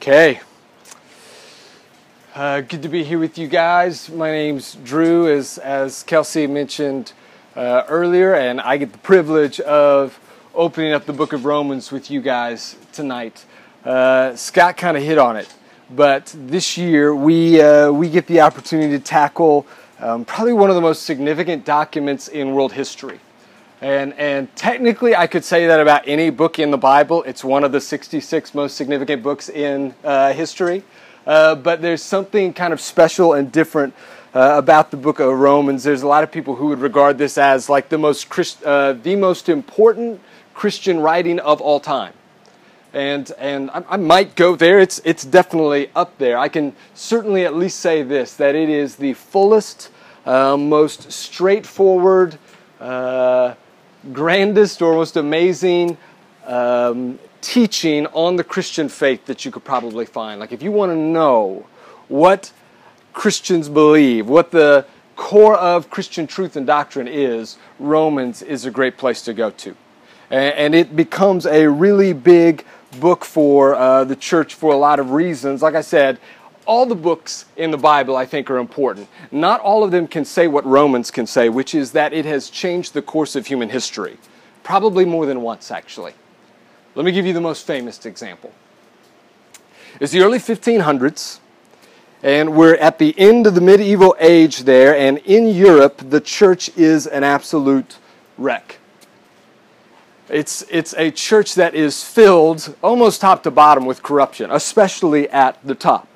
Okay. Uh, good to be here with you guys. My name's Drew, as, as Kelsey mentioned uh, earlier, and I get the privilege of opening up the book of Romans with you guys tonight. Uh, Scott kind of hit on it, but this year we, uh, we get the opportunity to tackle um, probably one of the most significant documents in world history. And, and technically, I could say that about any book in the Bible. It's one of the 66 most significant books in uh, history. Uh, but there's something kind of special and different uh, about the book of Romans. There's a lot of people who would regard this as like the most, Christ, uh, the most important Christian writing of all time. And, and I, I might go there. It's, it's definitely up there. I can certainly at least say this that it is the fullest, uh, most straightforward, uh, grandest or most amazing um, teaching on the Christian faith that you could probably find. Like, if you want to know what Christians believe, what the core of Christian truth and doctrine is, Romans is a great place to go to. And, it becomes a really big book for uh, the church for a lot of reasons. Like I said, all the books in the Bible, I think, are important. Not all of them can say what Romans can say, which is that it has changed the course of human history. Probably more than once, actually. Let me give you the most famous example. It's the early 1500s, and we're at the end of the medieval age there, and in Europe, the church is an absolute wreck. It's, it's a church that is filled almost top to bottom with corruption, especially at the top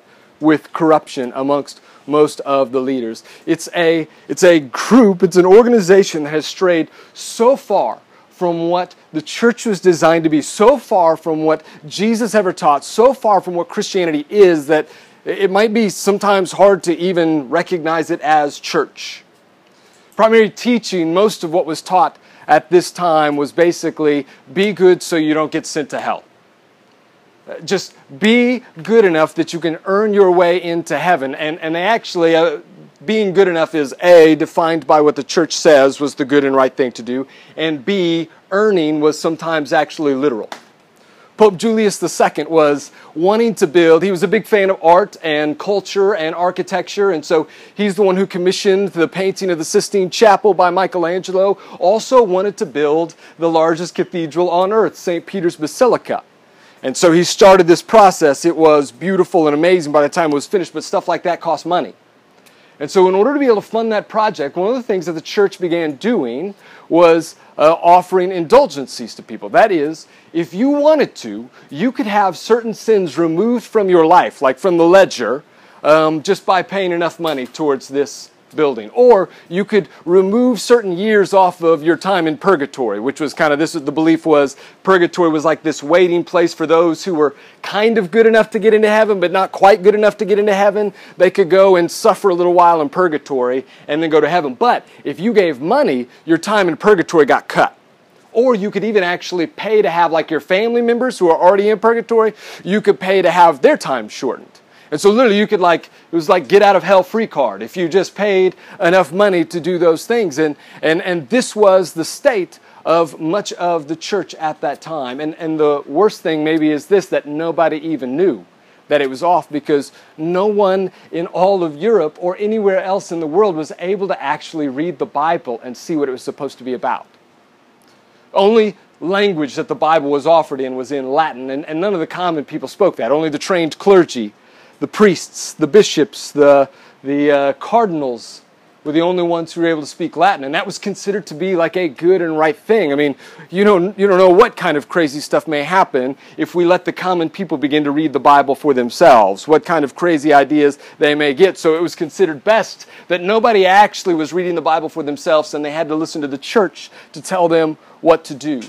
with corruption amongst most of the leaders. It's a, it's a group, it's an organization that has strayed so far from what the church was designed to be, so far from what Jesus ever taught, so far from what Christianity is that it might be sometimes hard to even recognize it as church. Primary teaching, most of what was taught at this time was basically be good so you don't get sent to hell. Just be good enough that you can earn your way into heaven. And, and actually, uh, being good enough is A, defined by what the church says was the good and right thing to do, and B, earning was sometimes actually literal. Pope Julius II was wanting to build, he was a big fan of art and culture and architecture, and so he's the one who commissioned the painting of the Sistine Chapel by Michelangelo, also wanted to build the largest cathedral on earth, St. Peter's Basilica. And so he started this process. It was beautiful and amazing by the time it was finished, but stuff like that cost money. And so, in order to be able to fund that project, one of the things that the church began doing was uh, offering indulgencies to people. That is, if you wanted to, you could have certain sins removed from your life, like from the ledger, um, just by paying enough money towards this building. Or you could remove certain years off of your time in purgatory, which was kind of this the belief was purgatory was like this waiting place for those who were kind of good enough to get into heaven, but not quite good enough to get into heaven. They could go and suffer a little while in purgatory and then go to heaven. But if you gave money, your time in purgatory got cut or you could even actually pay to have like your family members who are already in purgatory you could pay to have their time shortened and so literally you could like, it was like get out of hell free card if you just paid enough money to do those things. And, and, and this was the state of much of the church at that time. And, and the worst thing maybe is this, that nobody even knew that it was off because no one in all of Europe or anywhere else in the world was able to actually read the Bible and see what it was supposed to be about. Only language that the Bible was offered in was in Latin, and, and none of the common people spoke that. Only the trained clergy the priests, the bishops, the, the uh, cardinals were the only ones who were able to speak Latin, and that was considered to be like a good and right thing. I mean, you don't, you don't know what kind of crazy stuff may happen if we let the common people begin to read the Bible for themselves, what kind of crazy ideas they may get. So it was considered best that nobody actually was reading the Bible for themselves, and they had to listen to the church to tell them what to do.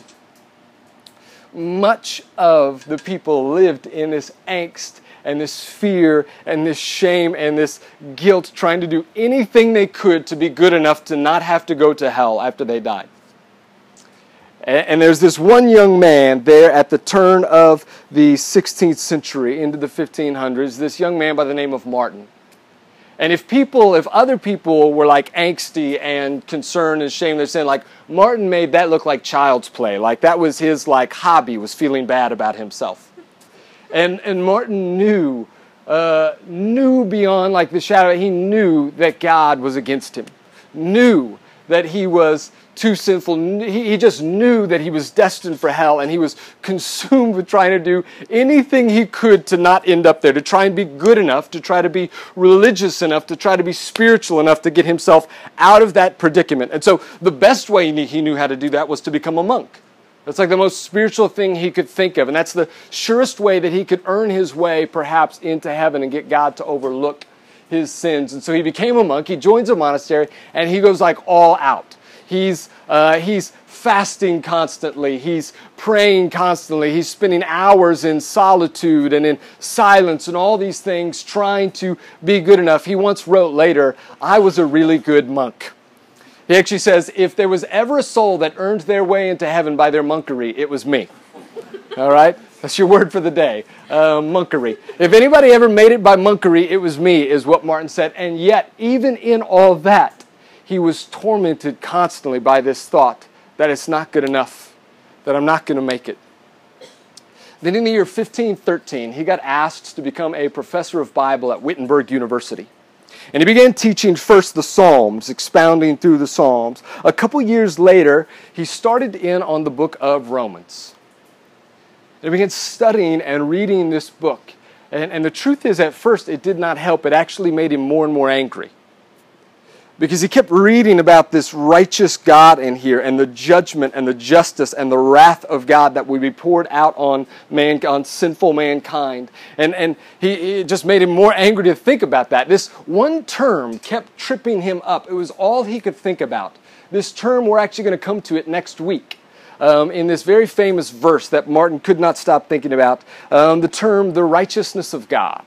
Much of the people lived in this angst and this fear and this shame and this guilt, trying to do anything they could to be good enough to not have to go to hell after they died. And there's this one young man there at the turn of the 16th century into the 1500s, this young man by the name of Martin. And if people, if other people were like angsty and concerned and ashamed, they're like Martin made that look like child's play, like that was his like hobby, was feeling bad about himself. And, and Martin knew, uh, knew beyond like the shadow, he knew that God was against him, knew that he was too sinful. He, he just knew that he was destined for hell and he was consumed with trying to do anything he could to not end up there, to try and be good enough, to try to be religious enough, to try to be spiritual enough to get himself out of that predicament. And so the best way he knew how to do that was to become a monk. That's like the most spiritual thing he could think of. And that's the surest way that he could earn his way, perhaps, into heaven and get God to overlook his sins. And so he became a monk. He joins a monastery and he goes like all out. He's, uh, he's fasting constantly. He's praying constantly. He's spending hours in solitude and in silence and all these things trying to be good enough. He once wrote later, I was a really good monk. He actually says, if there was ever a soul that earned their way into heaven by their monkery, it was me. All right? That's your word for the day. Uh, monkery. If anybody ever made it by monkery, it was me, is what Martin said. And yet, even in all that, he was tormented constantly by this thought that it's not good enough, that I'm not going to make it. Then in the year 1513, he got asked to become a professor of Bible at Wittenberg University. And he began teaching first the Psalms, expounding through the Psalms. A couple years later, he started in on the book of Romans. And he began studying and reading this book. And, and the truth is, at first, it did not help. It actually made him more and more angry because he kept reading about this righteous God in here and the judgment and the justice and the wrath of God that would be poured out on man, on sinful mankind. And, and he, it just made him more angry to think about that. This one term kept tripping him up. It was all he could think about. This term, we're actually going to come to it next week. Um, in this very famous verse that Martin could not stop thinking about, um, the term the righteousness of God.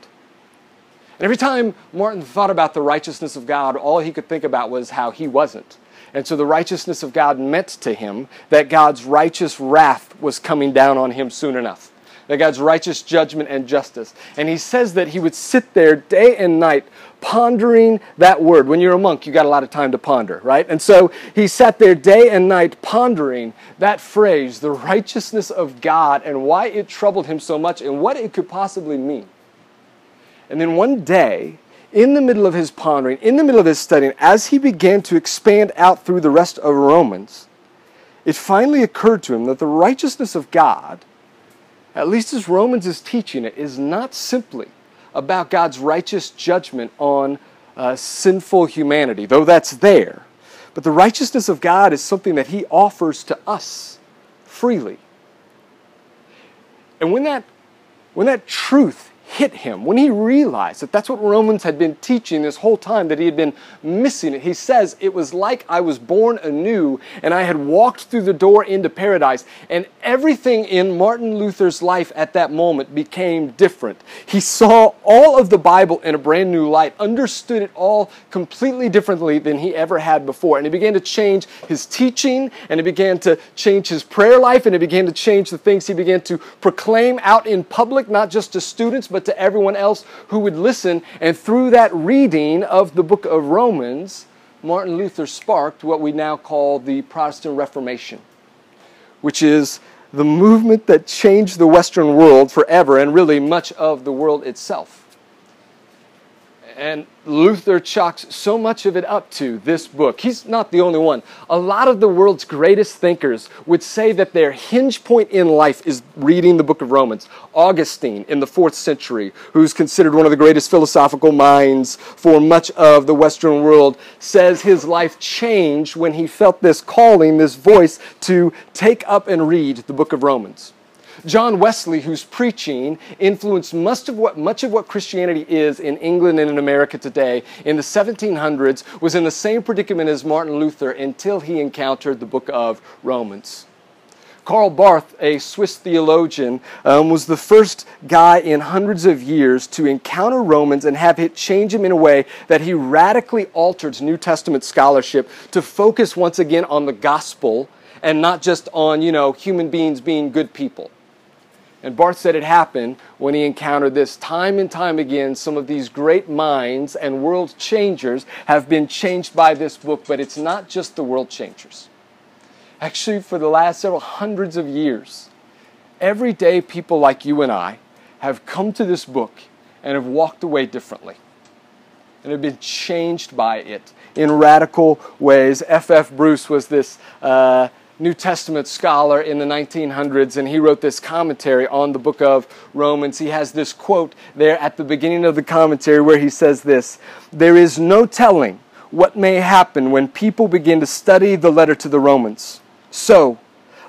And every time Martin thought about the righteousness of God, all he could think about was how he wasn't. And so the righteousness of God meant to him that God's righteous wrath was coming down on him soon enough. That God's righteous judgment and justice. And he says that he would sit there day and night pondering that word. When you're a monk, you got a lot of time to ponder, right? And so he sat there day and night pondering that phrase, the righteousness of God, and why it troubled him so much and what it could possibly mean. And then one day, in the middle of his pondering, in the middle of his studying, as he began to expand out through the rest of Romans, it finally occurred to him that the righteousness of God, at least as Romans is teaching it, is not simply about God's righteous judgment on uh, sinful humanity, though that's there. But the righteousness of God is something that He offers to us freely. And when that, when that truth hit him when he realized that that's what Romans had been teaching this whole time, that he had been missing it. He says, It was like I was born anew and I had walked through the door into paradise, and everything in Martin Luther's life at that moment became different. He saw all of the Bible in a brand new light, understood it all completely differently than he ever had before, and he began to change his teaching, and he began to change his prayer life, and he began to change the things he began to proclaim out in public, not just to students, but but to everyone else who would listen. And through that reading of the book of Romans, Martin Luther sparked what we now call the Protestant Reformation, which is the movement that changed the Western world forever and really much of the world itself. And Luther chalks so much of it up to this book. He's not the only one. A lot of the world's greatest thinkers would say that their hinge point in life is reading the book of Romans. Augustine in the fourth century, who's considered one of the greatest philosophical minds for much of the Western world, says his life changed when he felt this calling, this voice to take up and read the book of Romans. John Wesley, whose preaching influenced much of what, much of what Christianity is in England and in America today in the 1700s, was in the same predicament as Martin Luther until he encountered the book of Romans. Karl Barth, a Swiss theologian, um, was the first guy in hundreds of years to encounter Romans and have it change him in a way that he radically altered New Testament scholarship to focus once again on the gospel and not just on, you know, human beings being good people. And Barth said it happened when he encountered this time and time again. Some of these great minds and world changers have been changed by this book, but it's not just the world changers. Actually, for the last several hundreds of years, every day people like you and I have come to this book and have walked away differently and have been changed by it in radical ways. F.F. Bruce was this uh, New Testament scholar in the 1900s, and he wrote this commentary on the book of Romans. He has this quote there at the beginning of the commentary where he says this There is no telling what may happen when people begin to study the letter to the Romans. So,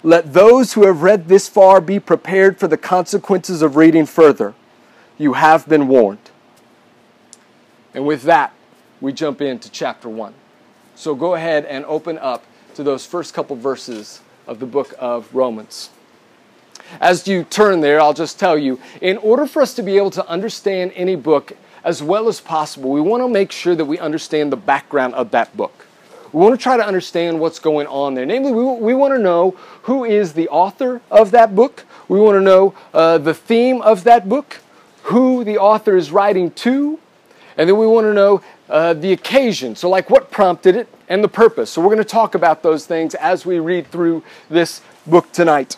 let those who have read this far be prepared for the consequences of reading further. You have been warned. And with that, we jump into chapter 1. So go ahead and open up to those first couple verses of the book of Romans. As you turn there, I'll just tell you in order for us to be able to understand any book as well as possible, we want to make sure that we understand the background of that book. We want to try to understand what's going on there. Namely, we, we want to know who is the author of that book. We want to know uh, the theme of that book, who the author is writing to, and then we want to know uh, the occasion. So, like what prompted it and the purpose. So, we're going to talk about those things as we read through this book tonight.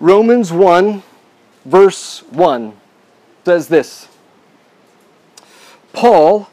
Romans 1, verse 1 says this Paul,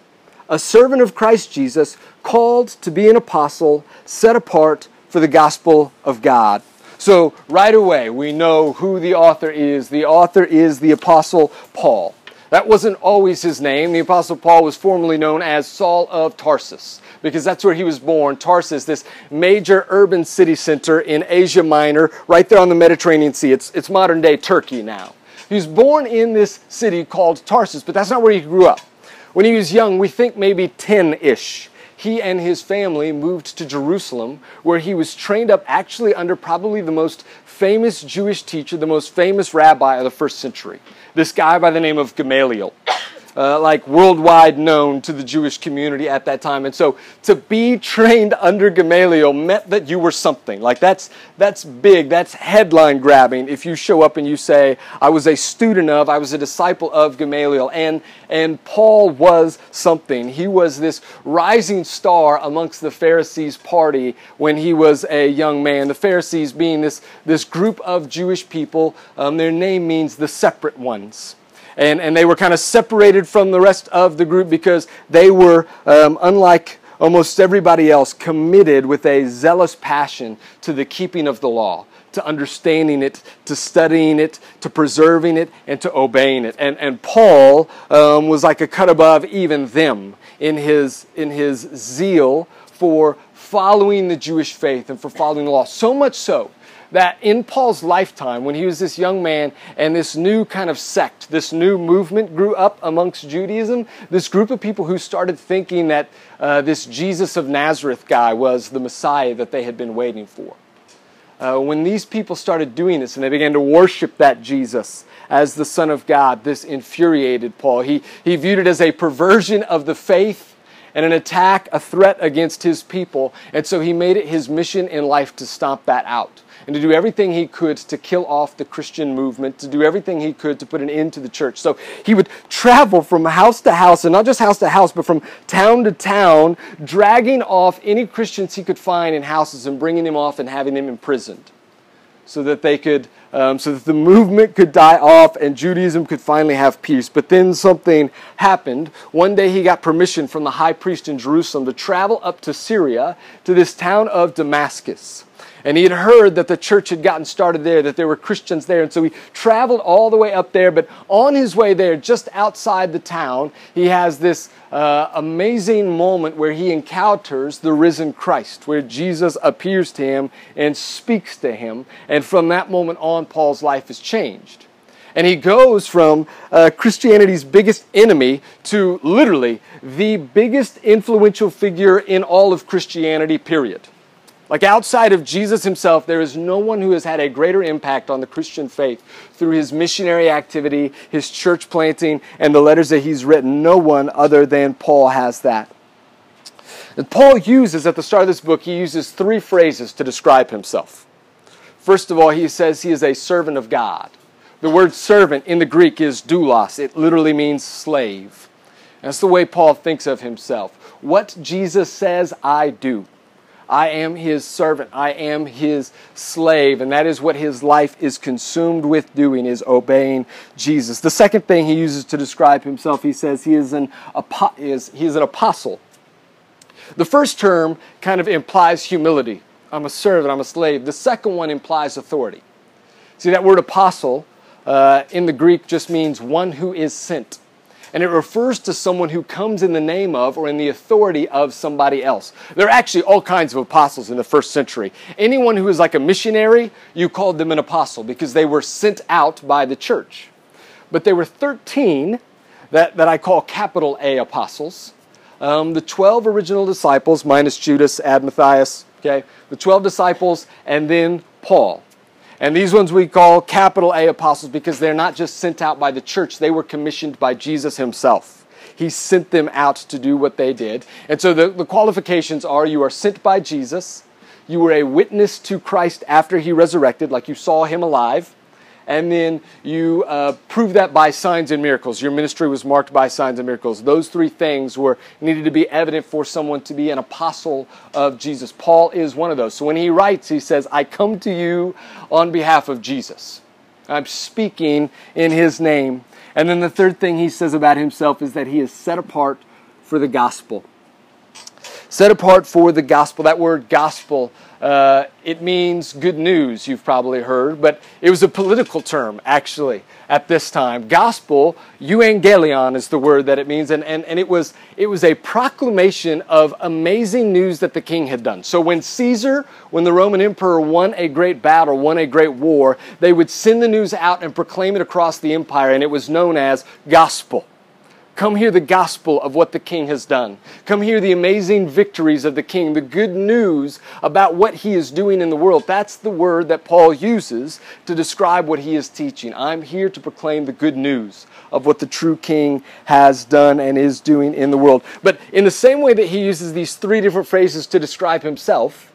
a servant of Christ Jesus, called to be an apostle, set apart for the gospel of God. So, right away, we know who the author is. The author is the apostle Paul. That wasn't always his name. The Apostle Paul was formerly known as Saul of Tarsus because that's where he was born. Tarsus, this major urban city center in Asia Minor, right there on the Mediterranean Sea. It's, it's modern day Turkey now. He was born in this city called Tarsus, but that's not where he grew up. When he was young, we think maybe 10 ish he and his family moved to Jerusalem, where he was trained up actually under probably the most famous Jewish teacher, the most famous rabbi of the first century, this guy by the name of Gamaliel uh, like worldwide known to the Jewish community at that time. And so to be trained under Gamaliel meant that you were something. Like that's that's big. That's headline grabbing. If you show up and you say, "I was a student of, I was a disciple of Gamaliel," and and Paul was something. He was this rising star amongst the Pharisees' party when he was a young man. The Pharisees being this this group of Jewish people. Um, their name means the separate ones and, and they were kind of separated from the rest of the group because they were, um, unlike almost everybody else, committed with a zealous passion to the keeping of the law, to understanding it, to studying it, to preserving it, and to obeying it. And, and Paul um, was like a cut above even them in his, in his zeal for following the Jewish faith and for following the law. So much so that in Paul's lifetime, when he was this young man and this new kind of sect, this new movement grew up amongst Judaism, this group of people who started thinking that uh, this Jesus of Nazareth guy was the Messiah that they had been waiting for. Uh, when these people started doing this and they began to worship that Jesus as the Son of God, this infuriated Paul. He, he viewed it as a perversion of the faith and an attack, a threat against his people. And so he made it his mission in life to stomp that out and to do everything he could to kill off the Christian movement, to do everything he could to put an end to the church. So he would travel from house to house, and not just house to house, but from town to town, dragging off any Christians he could find in houses and bringing them off and having them imprisoned so that they could um, so that the movement could die off and Judaism could finally have peace. But then something happened. One day he got permission from the high priest in Jerusalem to travel up to Syria to this town of Damascus. And he had heard that the church had gotten started there, that there were Christians there. And so he traveled all the way up there. But on his way there, just outside the town, he has this uh, amazing moment where he encounters the risen Christ, where Jesus appears to him and speaks to him. And from that moment on, Paul's life is changed. And he goes from uh, Christianity's biggest enemy to literally the biggest influential figure in all of Christianity, period. Like outside of Jesus himself, there is no one who has had a greater impact on the Christian faith through his missionary activity, his church planting, and the letters that he's written. No one other than Paul has that. And Paul uses, at the start of this book, he uses three phrases to describe himself. First of all, he says he is a servant of God. The word servant in the Greek is doulos, it literally means slave. That's the way Paul thinks of himself. What Jesus says, I do. I am his servant. I am his slave. And that is what his life is consumed with doing, is obeying Jesus. The second thing he uses to describe himself, he says he is an, he is an apostle. The first term kind of implies humility. I'm a servant, I'm a slave. The second one implies authority. See, that word apostle uh, in the Greek just means one who is sent and it refers to someone who comes in the name of or in the authority of somebody else. There are actually all kinds of apostles in the first century. Anyone who was like a missionary, you called them an apostle because they were sent out by the church. But there were 13 that, that I call capital A apostles. Um, the 12 original disciples, minus Judas, add Matthias, okay? The 12 disciples, and then Paul. And these ones we call capital A apostles because they're not just sent out by the church, they were commissioned by Jesus himself. He sent them out to do what they did. And so the, the qualifications are you are sent by Jesus, you were a witness to Christ after he resurrected, like you saw him alive and then you uh, prove that by signs and miracles. Your ministry was marked by signs and miracles. Those three things were needed to be evident for someone to be an apostle of Jesus. Paul is one of those. So when he writes, he says, I come to you on behalf of Jesus. I'm speaking in his name. And then the third thing he says about himself is that he is set apart for the gospel. Set apart for the gospel. That word gospel uh, it means good news, you've probably heard, but it was a political term, actually, at this time. Gospel, euangelion is the word that it means, and, and, and it, was, it was a proclamation of amazing news that the king had done. So when Caesar, when the Roman emperor won a great battle, won a great war, they would send the news out and proclaim it across the empire, and it was known as gospel. Come hear the gospel of what the king has done. Come hear the amazing victories of the king, the good news about what he is doing in the world. That's the word that Paul uses to describe what he is teaching. I'm here to proclaim the good news of what the true king has done and is doing in the world. But in the same way that he uses these three different phrases to describe himself,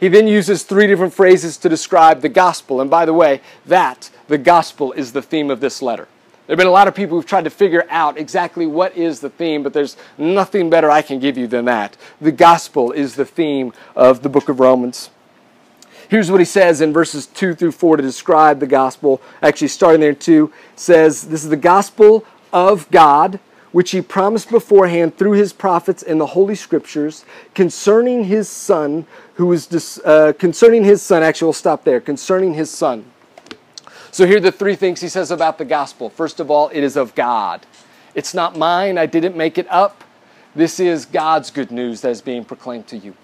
he then uses three different phrases to describe the gospel. And by the way, that, the gospel, is the theme of this letter. There have been a lot of people who've tried to figure out exactly what is the theme, but there's nothing better I can give you than that. The gospel is the theme of the book of Romans. Here's what he says in verses 2 through 4 to describe the gospel. Actually, starting there 2 says, This is the gospel of God, which he promised beforehand through his prophets in the Holy Scriptures concerning his Son, who was dis- uh, concerning his Son. Actually, we'll stop there. Concerning his Son so here are the three things he says about the gospel. First of all, it is of God. It's not mine, I didn't make it up. This is God's good news that is being proclaimed to you.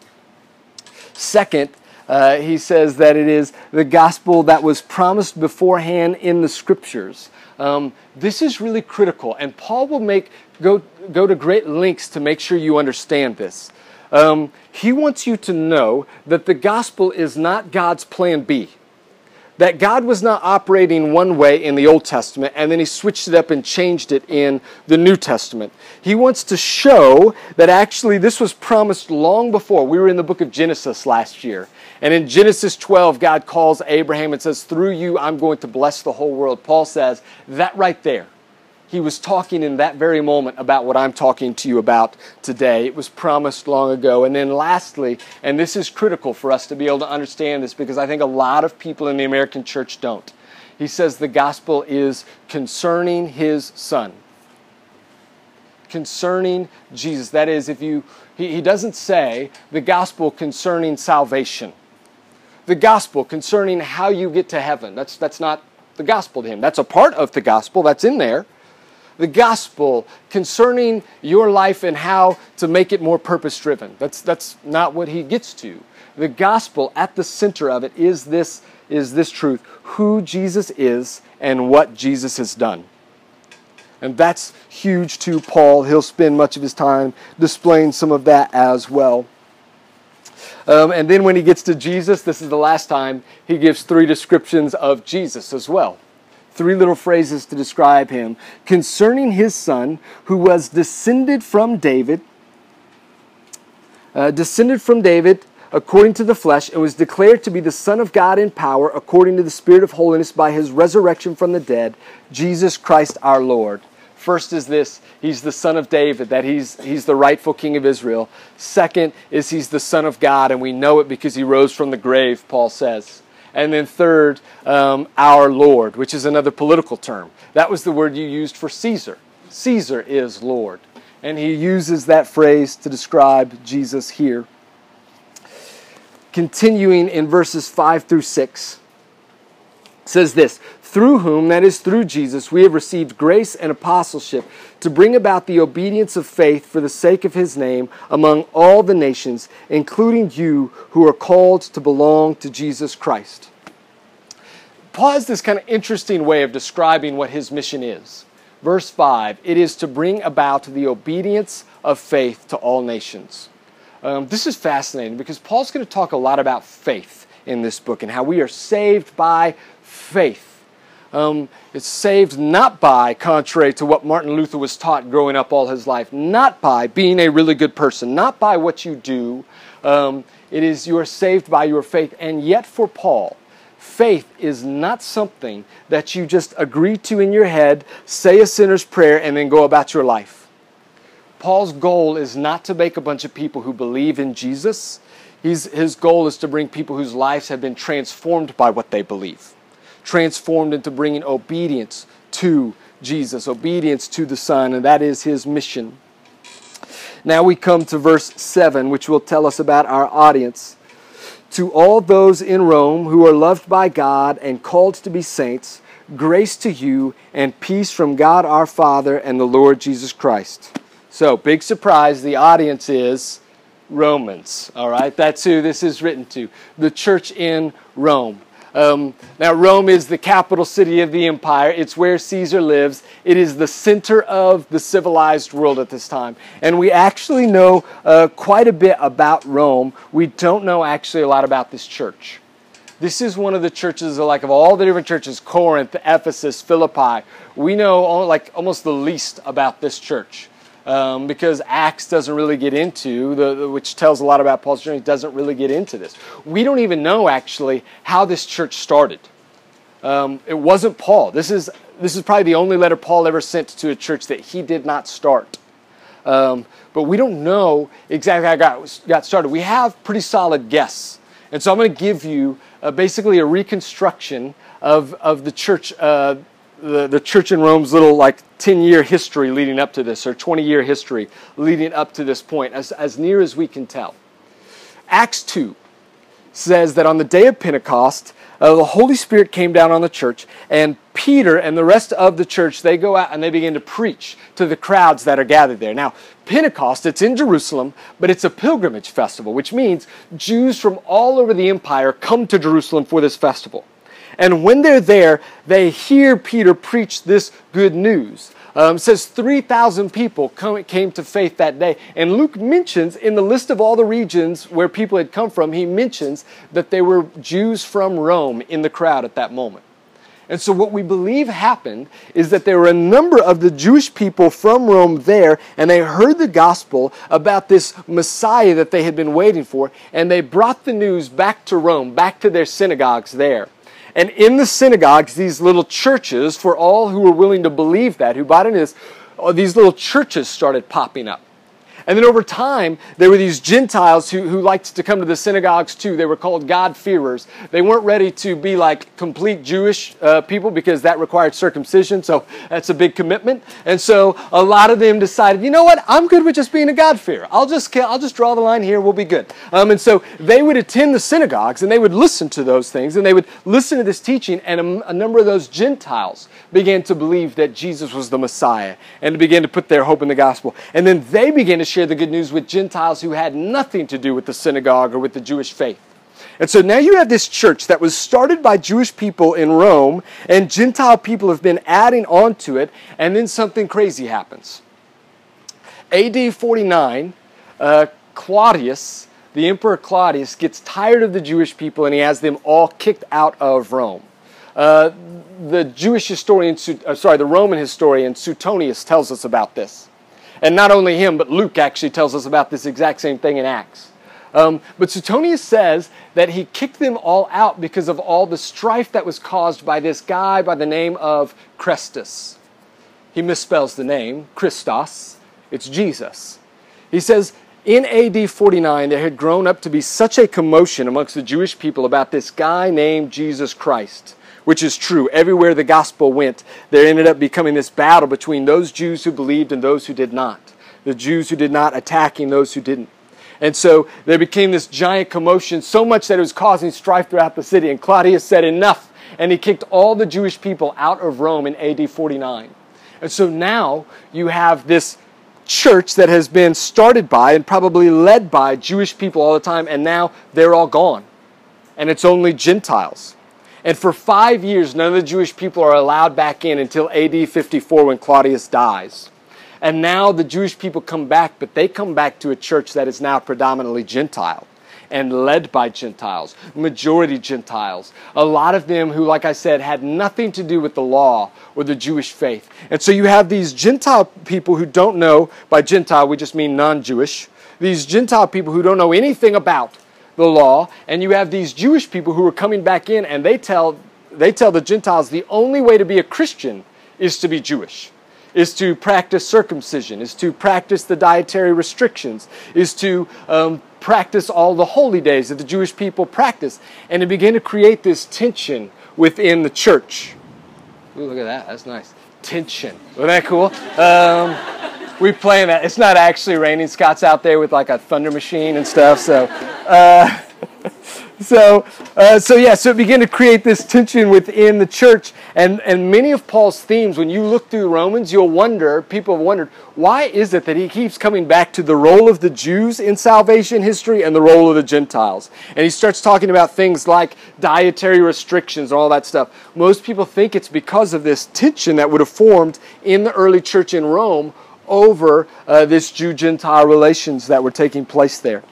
Second, uh, he says that it is the gospel that was promised beforehand in the scriptures. Um, this is really critical, and Paul will make go go to great lengths to make sure you understand this. Um, he wants you to know that the gospel is not God's plan B that God was not operating one way in the Old Testament and then he switched it up and changed it in the New Testament. He wants to show that actually this was promised long before. We were in the book of Genesis last year. And in Genesis 12, God calls Abraham and says, Through you, I'm going to bless the whole world. Paul says, That right there he was talking in that very moment about what I'm talking to you about today. It was promised long ago. And then, lastly, and this is critical for us to be able to understand this because I think a lot of people in the American church don't. He says the gospel is concerning his son. Concerning Jesus. That is, if you, he, he doesn't say the gospel concerning salvation. The gospel concerning how you get to heaven. That's, that's not the gospel to him. That's a part of the gospel, that's in there the gospel concerning your life and how to make it more purpose driven. That's, that's not what he gets to. The gospel at the center of it is this, is this truth who Jesus is and what Jesus has done. And that's huge to Paul. He'll spend much of his time displaying some of that as well. Um, and then when he gets to Jesus, this is the last time, he gives three descriptions of Jesus as well three little phrases to describe him concerning his son, who was descended from David, uh, descended from David according to the flesh, and was declared to be the Son of God in power according to the Spirit of holiness by his resurrection from the dead, Jesus Christ our Lord. First is this He's the son of David, that he's, he's the rightful king of Israel. Second is He's the Son of God, and we know it because He rose from the grave, Paul says. And then third, um, our Lord, which is another political term. That was the word you used for Caesar. Caesar is Lord. And he uses that phrase to describe Jesus here. Continuing in verses 5 through 6 says this through whom, that is, through Jesus, we have received grace and apostleship to bring about the obedience of faith for the sake of his name among all the nations, including you who are called to belong to Jesus Christ. Paul has this kind of interesting way of describing what his mission is. Verse 5 it is to bring about the obedience of faith to all nations. Um, this is fascinating because Paul's going to talk a lot about faith in this book and how we are saved by faith um, it's saved not by, contrary to what Martin Luther was taught growing up all his life, not by being a really good person, not by what you do. Um, it is you are saved by your faith. And yet, for Paul, faith is not something that you just agree to in your head, say a sinner's prayer, and then go about your life. Paul's goal is not to make a bunch of people who believe in Jesus. He's, his goal is to bring people whose lives have been transformed by what they believe transformed into bringing obedience to Jesus, obedience to the Son, and that is his mission. Now we come to verse 7, which will tell us about our audience. To all those in Rome who are loved by God and called to be saints, grace to you and peace from God our Father and the Lord Jesus Christ. So, big surprise, the audience is Romans. All right, that's who this is written to. The church in Rome. Um, now, Rome is the capital city of the empire. It's where Caesar lives. It is the center of the civilized world at this time. And we actually know uh, quite a bit about Rome. We don't know actually a lot about this church. This is one of the churches, like of all the different churches, Corinth, Ephesus, Philippi. We know like almost the least about this church um, because Acts doesn't really get into, the, which tells a lot about Paul's journey, doesn't really get into this. We don't even know actually how this church started. Um, it wasn't Paul. This is, this is probably the only letter Paul ever sent to a church that he did not start. Um, but we don't know exactly how it got, started. We have pretty solid guess. And so I'm going to give you uh, basically a reconstruction of, of the church uh, the, the church in Rome's little like 10 year history leading up to this, or 20 year history leading up to this point, as, as near as we can tell. Acts 2 says that on the day of Pentecost, uh, the Holy Spirit came down on the church, and Peter and the rest of the church, they go out and they begin to preach to the crowds that are gathered there. Now, Pentecost, it's in Jerusalem, but it's a pilgrimage festival, which means Jews from all over the empire come to Jerusalem for this festival. And when they're there, they hear Peter preach this good news. Um, says 3,000 people come, came to faith that day. And Luke mentions in the list of all the regions where people had come from, he mentions that there were Jews from Rome in the crowd at that moment. And so, what we believe happened is that there were a number of the Jewish people from Rome there, and they heard the gospel about this Messiah that they had been waiting for, and they brought the news back to Rome, back to their synagogues there. And in the synagogues, these little churches, for all who were willing to believe that, who bought into this, uh, these little churches started popping up. And then over time, there were these Gentiles who, who liked to come to the synagogues too. They were called God-fearers. They weren't ready to be like complete Jewish uh, people because that required circumcision, so that's a big commitment. And so a lot of them decided, you know what, I'm good with just being a God-fearer. I'll just, I'll just draw the line here, we'll be good. Um, and so they would attend the synagogues and they would listen to those things and they would listen to this teaching, and a, a number of those Gentiles began to believe that Jesus was the Messiah and began to put their hope in the gospel. And then they began to share the good news with Gentiles who had nothing to do with the synagogue or with the Jewish faith. And so now you have this church that was started by Jewish people in Rome, and Gentile people have been adding on to it, and then something crazy happens. AD 49, uh, Claudius, the Emperor Claudius, gets tired of the Jewish people and he has them all kicked out of Rome. Uh, the Jewish historian, uh, sorry, the Roman historian Suetonius tells us about this. And not only him, but Luke actually tells us about this exact same thing in Acts. Um, but Suetonius says that he kicked them all out because of all the strife that was caused by this guy by the name of Chrestus. he misspells the name, Christos. It's Jesus. He says, in AD 49, there had grown up to be such a commotion amongst the Jewish people about this guy named Jesus Christ, which is true. Everywhere the gospel went, there ended up becoming this battle between those Jews who believed and those who did not. The Jews who did not attacking those who didn't. And so there became this giant commotion, so much that it was causing strife throughout the city. And Claudius said, Enough. And he kicked all the Jewish people out of Rome in AD 49. And so now you have this church that has been started by and probably led by Jewish people all the time, and now they're all gone. And it's only Gentiles. And for five years, none of the Jewish people are allowed back in until AD 54 when Claudius dies. And now the Jewish people come back, but they come back to a church that is now predominantly Gentile and led by Gentiles, majority Gentiles. A lot of them who, like I said, had nothing to do with the law or the Jewish faith. And so you have these Gentile people who don't know, by Gentile, we just mean non Jewish, these Gentile people who don't know anything about the law, and you have these Jewish people who are coming back in and they tell, they tell the Gentiles the only way to be a Christian is to be Jewish is to practice circumcision, is to practice the dietary restrictions, is to um, practice all the holy days that the Jewish people practice. And it began to create this tension within the church. Ooh, look at that. That's nice. Tension. Wasn't that cool? Um, we play that. It's not actually raining. Scott's out there with like a thunder machine and stuff. So. Uh, so, uh, so yeah, so it began to create this tension within the church. And, and many of Paul's themes, when you look through Romans, you'll wonder, people have wondered, why is it that he keeps coming back to the role of the Jews in salvation history and the role of the Gentiles? And he starts talking about things like dietary restrictions and all that stuff. Most people think it's because of this tension that would have formed in the early church in Rome over uh, this Jew Gentile relations that were taking place there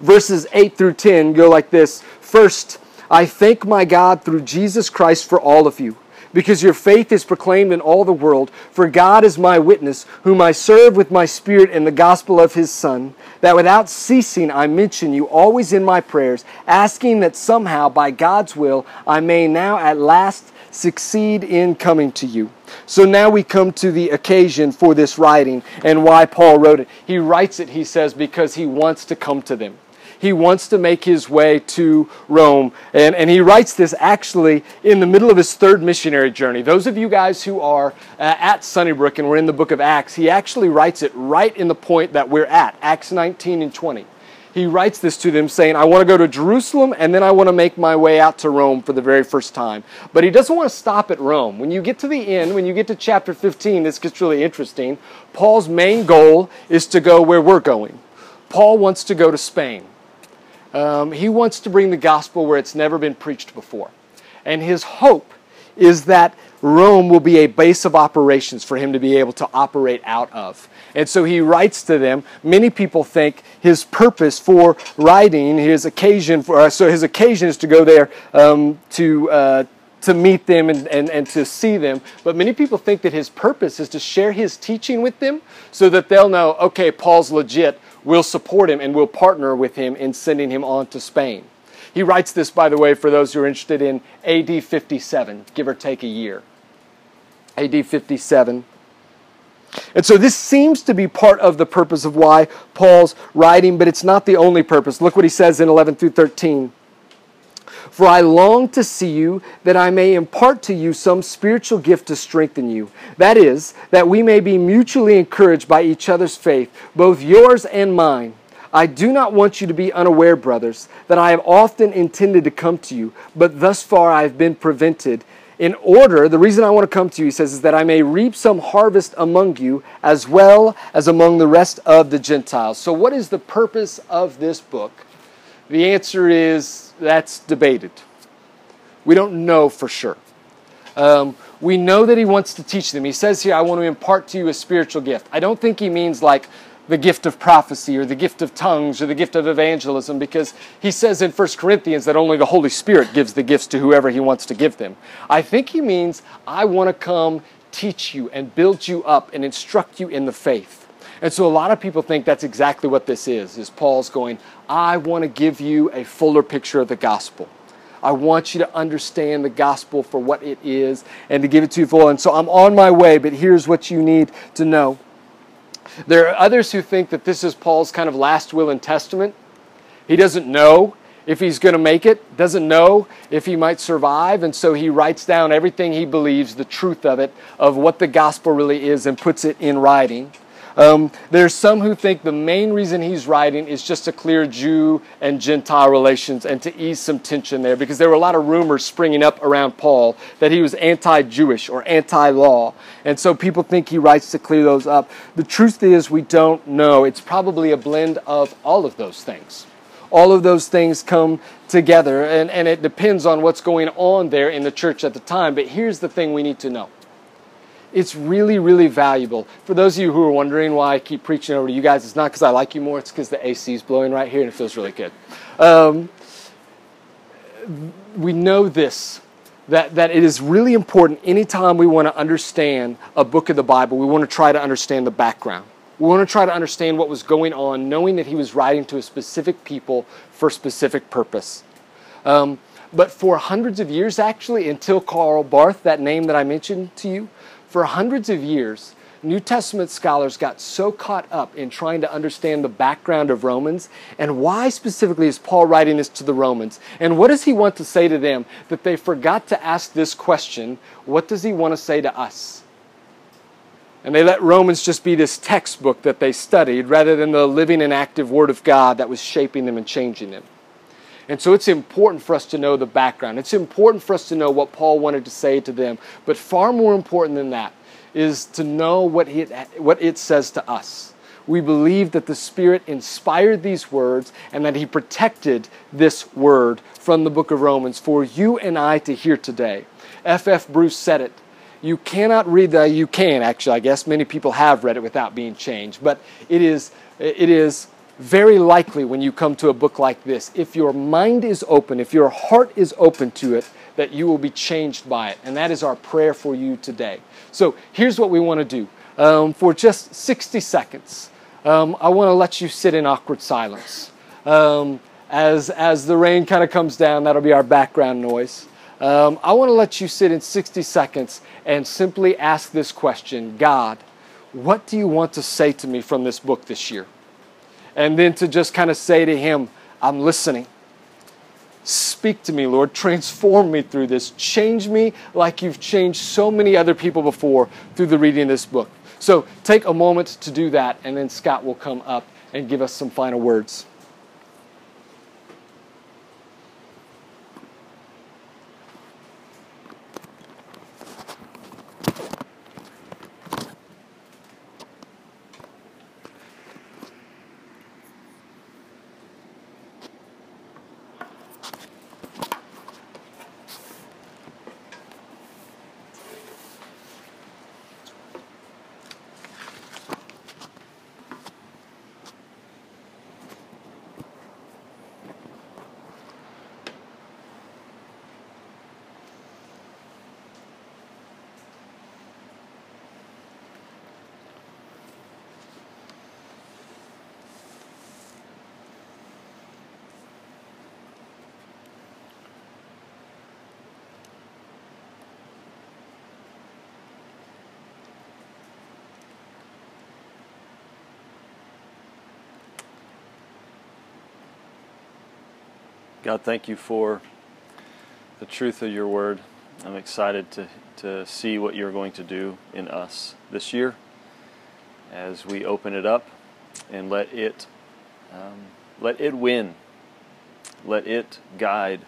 verses 8 through 10 go like this First, I thank my God through Jesus Christ for all of you, because your faith is proclaimed in all the world. For God is my witness, whom I serve with my spirit in the gospel of his Son, that without ceasing I mention you always in my prayers, asking that somehow, by God's will, I may now at last succeed in coming to you. So now we come to the occasion for this writing and why Paul wrote it. He writes it, he says, because he wants to come to them he wants to make his way to Rome. And, and he writes this actually in the middle of his third missionary journey. Those of you guys who are uh, at Sunnybrook and we're in the book of Acts, he actually writes it right in the point that we're at, Acts 19 and 20 he writes this to them saying, I want to go to Jerusalem and then I want to make my way out to Rome for the very first time. But he doesn't want to stop at Rome. When you get to the end, when you get to chapter 15, this gets really interesting. Paul's main goal is to go where we're going. Paul wants to go to Spain. Um, he wants to bring the gospel where it's never been preached before. And his hope is that Rome will be a base of operations for him to be able to operate out of. And so he writes to them. Many people think his purpose for writing, his occasion for, uh, so his occasion is to go there um, to, uh, to meet them and, and, and to see them. But many people think that his purpose is to share his teaching with them so that they'll know, okay, Paul's legit We'll support him and we'll partner with him in sending him on to Spain. He writes this, by the way, for those who are interested in AD 57, give or take a year. AD 57. And so this seems to be part of the purpose of why Paul's writing, but it's not the only purpose. Look what he says in 11 through 13. For I long to see you, that I may impart to you some spiritual gift to strengthen you. That is, that we may be mutually encouraged by each other's faith, both yours and mine. I do not want you to be unaware, brothers, that I have often intended to come to you, but thus far I have been prevented. In order, the reason I want to come to you, he says, is that I may reap some harvest among you as well as among the rest of the Gentiles. So, what is the purpose of this book? The answer is that's debated. We don't know for sure. Um, we know that he wants to teach them. He says here, I want to impart to you a spiritual gift. I don't think he means like the gift of prophecy or the gift of tongues or the gift of evangelism because he says in 1 Corinthians that only the Holy Spirit gives the gifts to whoever he wants to give them. I think he means, I want to come teach you and build you up and instruct you in the faith. And so a lot of people think that's exactly what this is, is Paul's going, I want to give you a fuller picture of the gospel. I want you to understand the gospel for what it is and to give it to you full. And so I'm on my way, but here's what you need to know. There are others who think that this is Paul's kind of last will and testament. He doesn't know if he's going to make it, doesn't know if he might survive, and so he writes down everything he believes, the truth of it, of what the gospel really is, and puts it in writing. Um, there's some who think the main reason he's writing is just to clear Jew and Gentile relations and to ease some tension there because there were a lot of rumors springing up around Paul that he was anti Jewish or anti law. And so people think he writes to clear those up. The truth is, we don't know. It's probably a blend of all of those things. All of those things come together, and, and it depends on what's going on there in the church at the time. But here's the thing we need to know it's really, really valuable. For those of you who are wondering why I keep preaching over to you guys, it's not because I like you more, it's because the AC is blowing right here and it feels really good. Um, we know this that, that it is really important anytime we want to understand a book of the Bible, we want to try to understand the background. We want to try to understand what was going on, knowing that he was writing to a specific people for a specific purpose. Um, but for hundreds of years, actually, until Karl Barth, that name that I mentioned to you, for hundreds of years, New Testament scholars got so caught up in trying to understand the background of Romans and why specifically is Paul writing this to the Romans? And what does he want to say to them that they forgot to ask this question what does he want to say to us? And they let Romans just be this textbook that they studied rather than the living and active Word of God that was shaping them and changing them. And so it's important for us to know the background. It's important for us to know what Paul wanted to say to them. But far more important than that is to know what it, what it says to us. We believe that the Spirit inspired these words and that He protected this word from the book of Romans for you and I to hear today. F.F. F. Bruce said it. You cannot read the, you can actually, I guess many people have read it without being changed, but it is, it is very likely when you come to a book like this, if your mind is open, if your heart is open to it, that you will be changed by it. And that is our prayer for you today. So here's what we want to do. Um, for just 60 seconds, um, I want to let you sit in awkward silence. Um, as, as the rain kind of comes down, that'll be our background noise. Um, I want to let you sit in 60 seconds and simply ask this question God, what do you want to say to me from this book this year? And then to just kind of say to Him, I'm listening. Speak to me, Lord. Transform me through this. Change me like you've changed so many other people before through the reading of this book. So take a moment to do that, and then Scott will come up and give us some final words. God, thank you for the truth of your word. I'm excited to, to see what you're going to do in us this year as we open it up and let it um, let it win. Let it guide.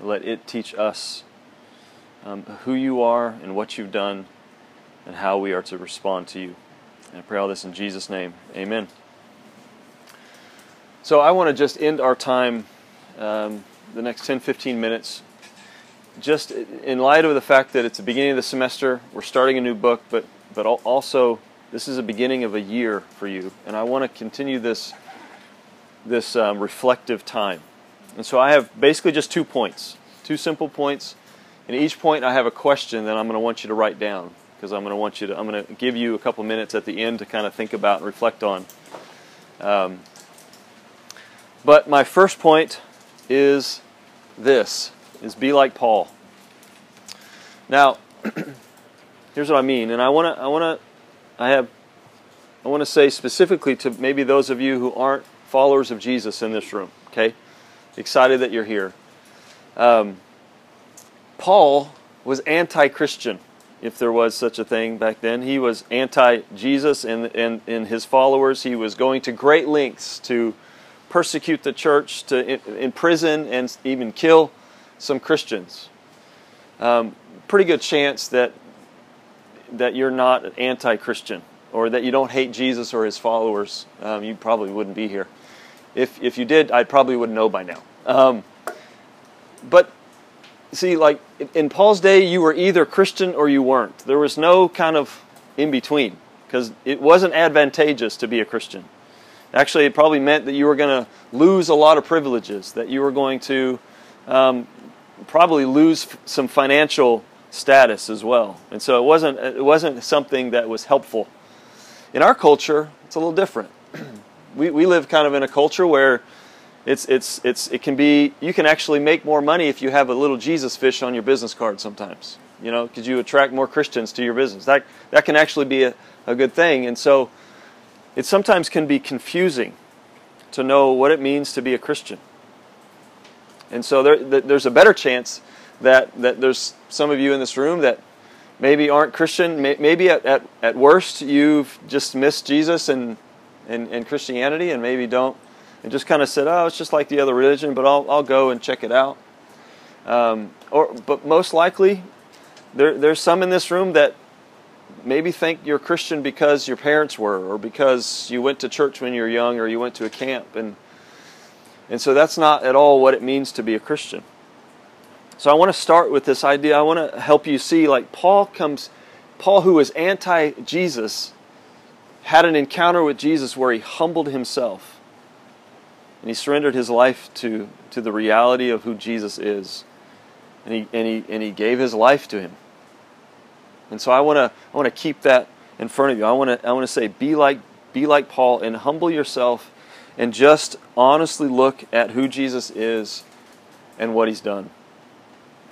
Let it teach us um, who you are and what you've done and how we are to respond to you. And I pray all this in Jesus' name. Amen. So I want to just end our time um, the next 10 15 minutes. Just in light of the fact that it's the beginning of the semester, we're starting a new book, but, but also this is a beginning of a year for you. And I want to continue this, this um, reflective time. And so I have basically just two points, two simple points. And each point I have a question that I'm going to want you to write down because I'm going to want you to, I'm going to give you a couple minutes at the end to kind of think about and reflect on. Um, but my first point is this is be like Paul. Now, here's what I mean, and I want to, I want to, I have, I want to say specifically to maybe those of you who aren't followers of Jesus in this room. Okay, excited that you're here. Um, Paul was anti-Christian, if there was such a thing back then. He was anti-Jesus and, and, and his followers. He was going to great lengths to persecute the church, to imprison and even kill some Christians. Um, pretty good chance that that you're not anti-Christian or that you don't hate Jesus or his followers. Um, you probably wouldn't be here. If if you did, I probably would know by now. Um, but see, like in Paul's day, you were either Christian or you weren't. There was no kind of in between because it wasn't advantageous to be a Christian. Actually, it probably meant that you were going to lose a lot of privileges, that you were going to um, probably lose some financial status as well. And so it wasn't, it wasn't something that was helpful. In our culture, it's a little different. we, we live kind of in a culture where it's, it's, it's, it can be, you can actually make more money if you have a little Jesus fish on your business card sometimes, you know, because you attract more Christians to your business. That, that can actually be a, a good thing. And so it sometimes can be confusing to know what it means to be a Christian. And so there, there's a better chance that, that there's some of you in this room that maybe aren't Christian. Maybe at, at, at worst you've just missed Jesus and, and, and Christianity and maybe don't, and just kind of said, oh, it's just like the other religion, but I'll, I'll go and check it out. Um, or, but most likely, there, there's some in this room that maybe think you're Christian because your parents were, or because you went to church when you were young, or you went to a camp. And, and so that's not at all what it means to be a Christian. So I want to start with this idea. I want to help you see like Paul comes Paul who was anti-Jesus had an encounter with Jesus where he humbled himself. And he surrendered his life to, to the reality of who Jesus is. And he, and, he, and he gave his life to him. And so I want to I want to keep that in front of you. I want to I want to say be like be like Paul and humble yourself and just honestly look at who Jesus is and what he's done.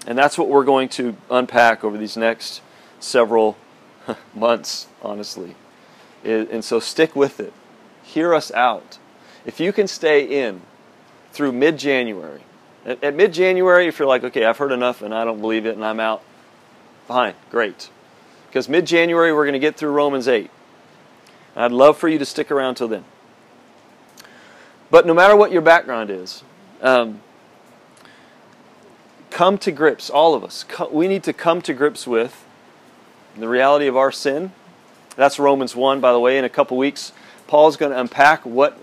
And that's what we're going to unpack over these next several months, honestly. And so stick with it. Hear us out. If you can stay in through mid January, at, mid January, if you're like, okay, I've heard enough and I don't believe it and I'm out, fine, great. Because mid January, we're going to get through Romans 8. And I'd love for you to stick around till then. But no matter what your background is, um, come to grips, all of us, we need to come to grips with the reality of our sin. That's Romans 1, by the way. In a couple weeks, Paul's going to unpack what,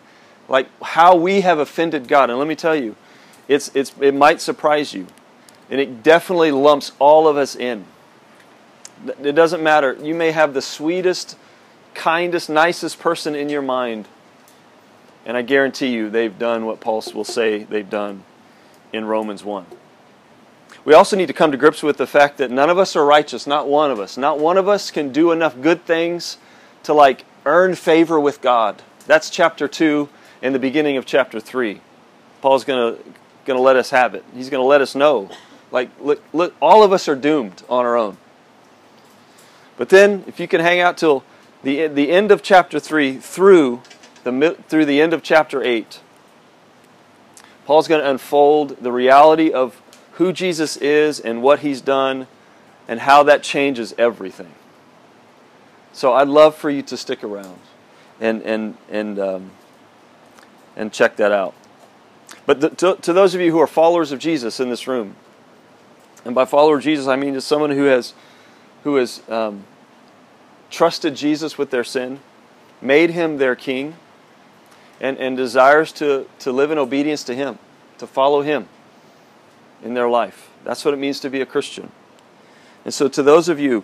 like, how we have offended God. And let me tell you, it's, it's, it might surprise you. And it definitely lumps all of us in. It doesn't matter. You may have the sweetest, kindest, nicest person in your mind. And I guarantee you, they've done what Paul will say they've done in Romans 1. We also need to come to grips with the fact that none of us are righteous, not one of us. Not one of us can do enough good things to like earn favor with God. That's chapter 2 and the beginning of chapter 3. Paul's going to going to let us have it. He's going to let us know like look, look all of us are doomed on our own. But then if you can hang out till the the end of chapter 3 through the through the end of chapter 8 Paul's going to unfold the reality of who Jesus is and what he's done and how that changes everything. So I'd love for you to stick around and and and um, and check that out. But the, to, to those of you who are followers of Jesus in this room, and by follower of Jesus I mean to someone who has who has um, trusted Jesus with their sin, made him their king, and, and desires to, to live in obedience to him, to follow him in their life. That's what it means to be a Christian. And so, to those of you,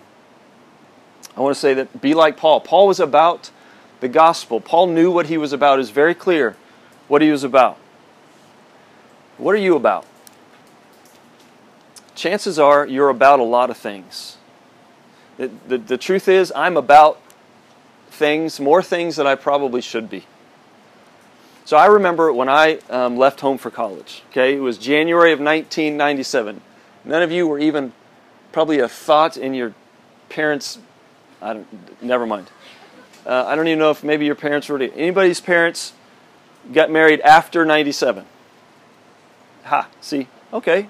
I want to say that be like Paul. Paul was about the gospel. Paul knew what he was about. It's very clear what he was about. What are you about? Chances are you're about a lot of things. The, the, truth is, I'm about things, more things than I probably should be. So I remember when I um, left home for college. Okay, it was January of 1997. None of you were even probably a thought in your parents. I don't. Never mind. Uh, I don't even know if maybe your parents were. Anybody's parents got married after '97. Ha. See. Okay.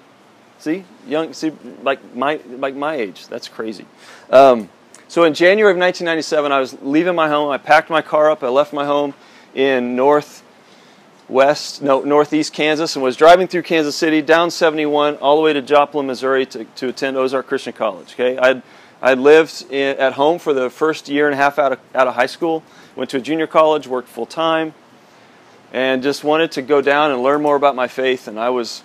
See. Young. See. Like my like my age. That's crazy. Um, so in January of 1997, I was leaving my home. I packed my car up. I left my home in north west, no, northeast Kansas, and was driving through Kansas City, down 71, all the way to Joplin, Missouri, to, to attend Ozark Christian College. Okay, I'd I lived in, at home for the first year and a half out of, out of high school. Went to a junior college, worked full time, and just wanted to go down and learn more about my faith. And I was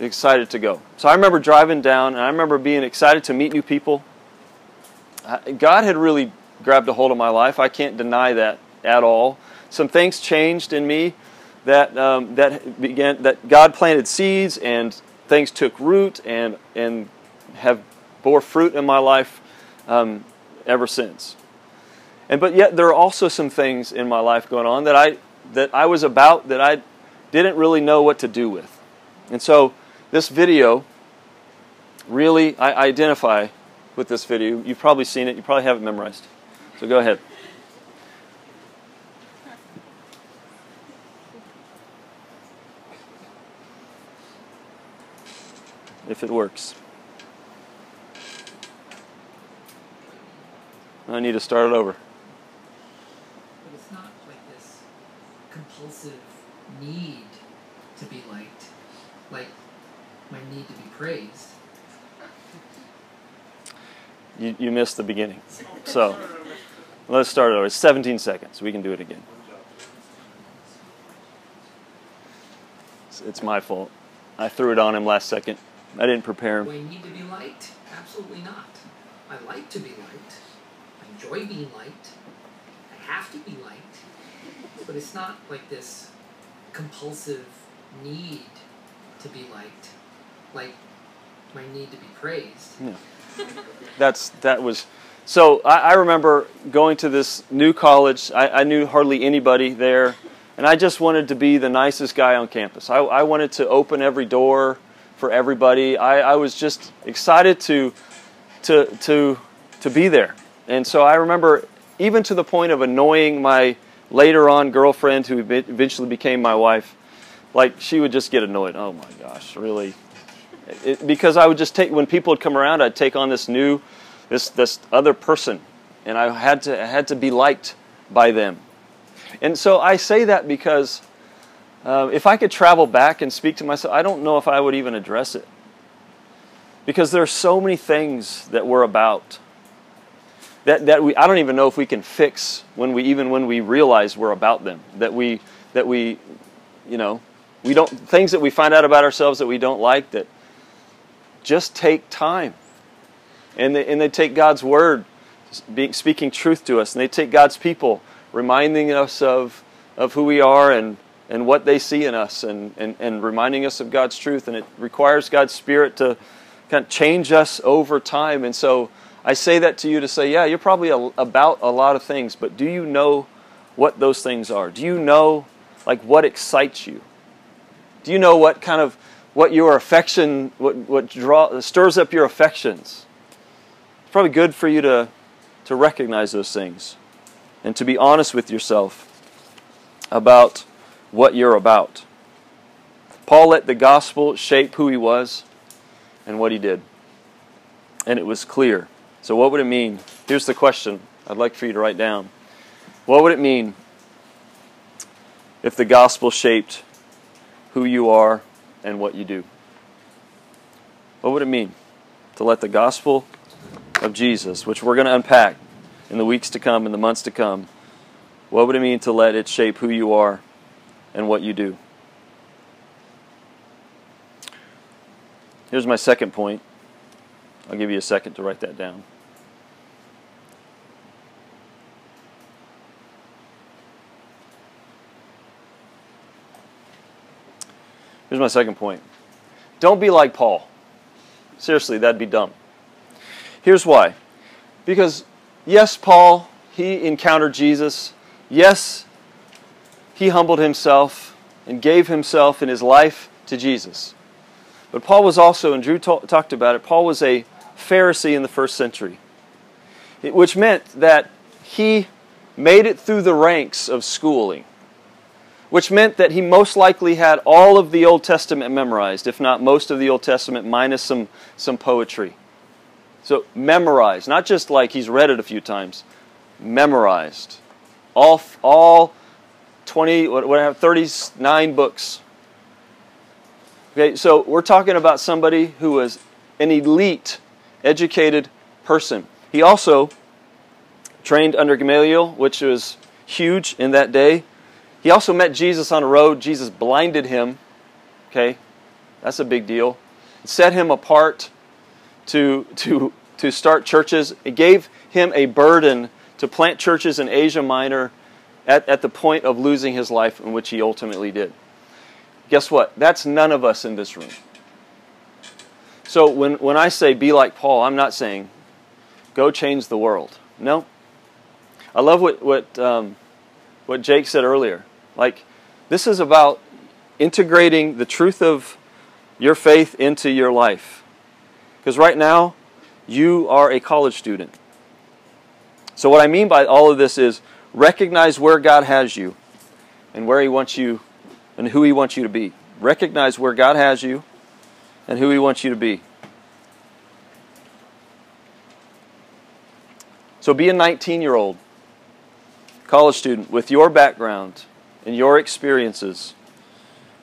excited to go. So I remember driving down, and I remember being excited to meet new people. God had really grabbed a hold of my life. I can't deny that at all. Some things changed in me that um, that began that God planted seeds and things took root and and have bore fruit in my life um, ever since. And but yet there are also some things in my life going on that I that I was about that I didn't really know what to do with. And so this video really I identify with this video. You've probably seen it, you probably have it memorized. So go ahead. if it works. I need to start it over. But it's not like this compulsive need to be liked, like my need to be praised. You, you missed the beginning. So let's start over. It's 17 seconds. We can do it again. It's, it's my fault. I threw it on him last second. I didn't prepare Do him. I need to be liked? Absolutely not. I like to be liked. I enjoy being liked. I have to be liked. But it's not like this compulsive need to be liked, like my need to be praised. Yeah. That's that was. So I, I remember going to this new college. I, I knew hardly anybody there, and I just wanted to be the nicest guy on campus. I, I wanted to open every door for everybody. I, was just excited to to to to be there. And so I remember even to the point of annoying my later on girlfriend who eventually became my wife. Like she would just get annoyed. Oh my gosh, really? It, because I would just take when people would come around, I'd take on this new, this this other person, and I had to I had to be liked by them. And so I say that because uh, if I could travel back and speak to myself, I don't know if I would even address it. Because there are so many things that we're about that, that we, I don't even know if we can fix when we, even when we realize we're about them. That we, that we, you know, we don't, things that we find out about ourselves that we don't like that just take time. And they, and they take God's word, speaking truth to us, and they take God's people, reminding us of, of who we are and and what they see in us and, and, and reminding us of God's truth. And it requires God's Spirit to kind of change us over time. And so I say that to you to say, yeah, you're probably a, about a lot of things, but do you know what those things are? Do you know like what excites you? Do you know what kind of what your affection what what draw stirs up your affections? It's probably good for you to to recognize those things and to be honest with yourself about what you're about. Paul let the gospel shape who he was and what he did. And it was clear. So, what would it mean? Here's the question I'd like for you to write down. What would it mean if the gospel shaped who you are and what you do? What would it mean to let the gospel of Jesus, which we're going to unpack in the weeks to come, in the months to come, what would it mean to let it shape who you are and what you do. Here's my second point. I'll give you a second to write that down. Here's my second point. Don't be like Paul. Seriously, that'd be dumb. Here's why. Because, yes, Paul, he encountered Jesus. Yes, he humbled himself and gave himself and his life to Jesus. But Paul was also, and Drew talked about it, Paul was a Pharisee in the first century, which meant that he made it through the ranks of schooling, which meant that he most likely had all of the Old Testament memorized, if not most of the Old Testament, minus some, some poetry. So memorized, not just like he's read it a few times, memorized. All, all 20, whatever, 39 books Okay, so we're talking about somebody who was an elite, educated person. He also trained under Gamaliel, which was huge in that day. He also met Jesus on a road. Jesus blinded him. Okay, that's a big deal. Set him apart to, to, to start churches. It gave him a burden to plant churches in Asia Minor at, at the point of losing his life, in which he ultimately did. Guess what? That's none of us in this room. So when, when I say be like Paul, I'm not saying go change the world. No. I love what, what, um, what Jake said earlier. Like, this is about integrating the truth of your faith into your life. Because right now, you are a college student. So, what I mean by all of this is recognize where God has you and where He wants you and who He wants you to be. Recognize where God has you and who He wants you to be. So be a 19 year old college student with your background and your experiences,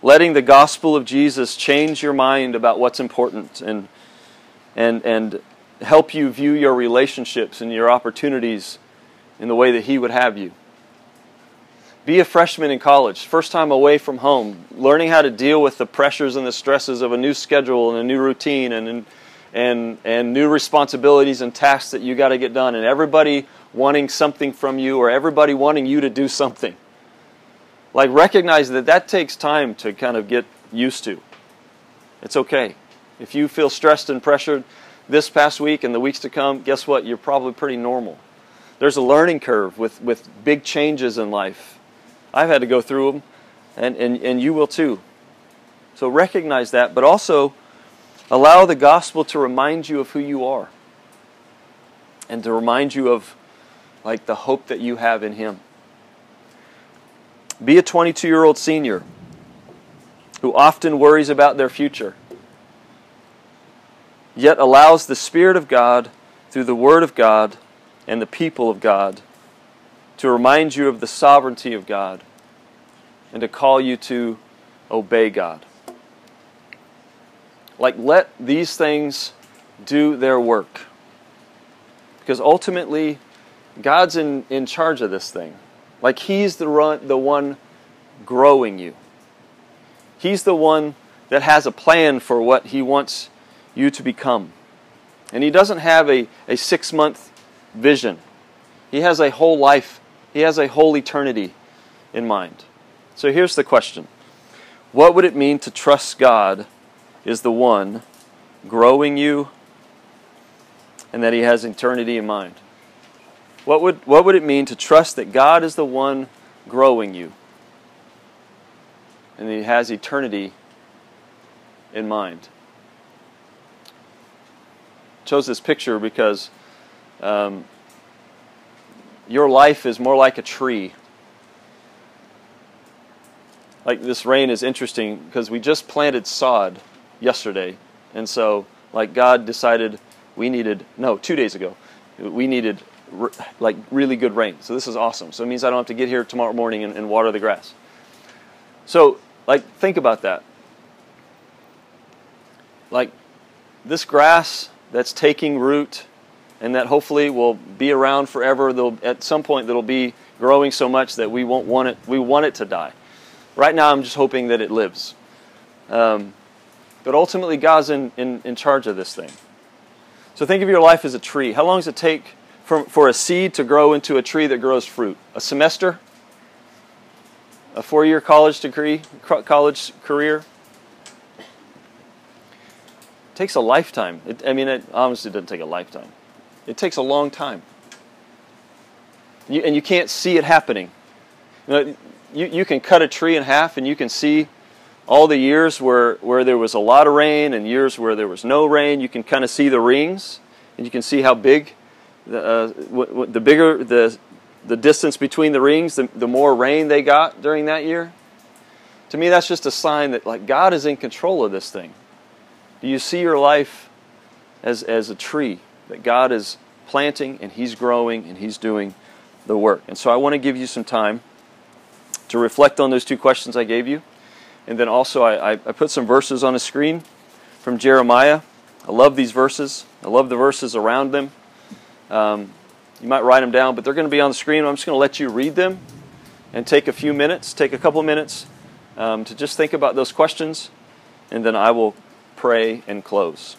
letting the gospel of Jesus change your mind about what's important and, and, and help you view your relationships and your opportunities in the way that He would have you. Be a freshman in college, first time away from home, learning how to deal with the pressures and the stresses of a new schedule and a new routine and, and, and new responsibilities and tasks that you got to get done, and everybody wanting something from you or everybody wanting you to do something. Like, recognize that that takes time to kind of get used to. It's okay. If you feel stressed and pressured this past week and the weeks to come, guess what? You're probably pretty normal. There's a learning curve with, with big changes in life I've had to go through them, and, and, and you will too. So recognize that, but also allow the gospel to remind you of who you are and to remind you of like the hope that you have in him. Be a 22 year old senior who often worries about their future, yet allows the Spirit of God through the Word of God and the people of God to remind you of the sovereignty of God and to call you to obey God. Like, let these things do their work. Because ultimately, God's in, in charge of this thing. Like, He's the, run, the one growing you, He's the one that has a plan for what He wants you to become. And He doesn't have a, a six month vision, He has a whole life he has a whole eternity in mind. So here's the question What would it mean to trust God is the one growing you and that He has eternity in mind? What would, what would it mean to trust that God is the one growing you and He has eternity in mind? I chose this picture because um, your life is more like a tree. Like this rain is interesting because we just planted sod yesterday. And so, like, God decided we needed, no, two days ago, we needed like really good rain. So this is awesome. So it means I don't have to get here tomorrow morning and, and water the grass. So, like, think about that. Like, this grass that's taking root and that hopefully will be around forever. They'll, at some point, that'll be growing so much that we won't want it. We want it to die. Right now, I'm just hoping that it lives. Um, but ultimately, God's in, in, in charge of this thing. So think of your life as a tree. How long does it take for, for a seed to grow into a tree that grows fruit? A semester? A four-year college degree, college career? It takes a lifetime. It, I mean, it honestly doesn't take a lifetime. It takes a long time. You, and you can't see it happening. You, know, you, you can cut a tree in half and you can see all the years where, where there was a lot of rain and years where there was no rain, you can kind of see the rings and you can see how big the, uh, what, what, the bigger the, the distance between the rings, the, the more rain they got during that year. To me, that's just a sign that like God is in control of this thing. Do you see your life as, as a tree that God is planting and He's growing and He's doing the work? And so I want to give you some time to reflect on those two questions I gave you. And then also, I, I put some verses on the screen from Jeremiah. I love these verses, I love the verses around them. Um, you might write them down, but they're going to be on the screen. I'm just going to let you read them and take a few minutes, take a couple minutes um, to just think about those questions, and then I will pray and close.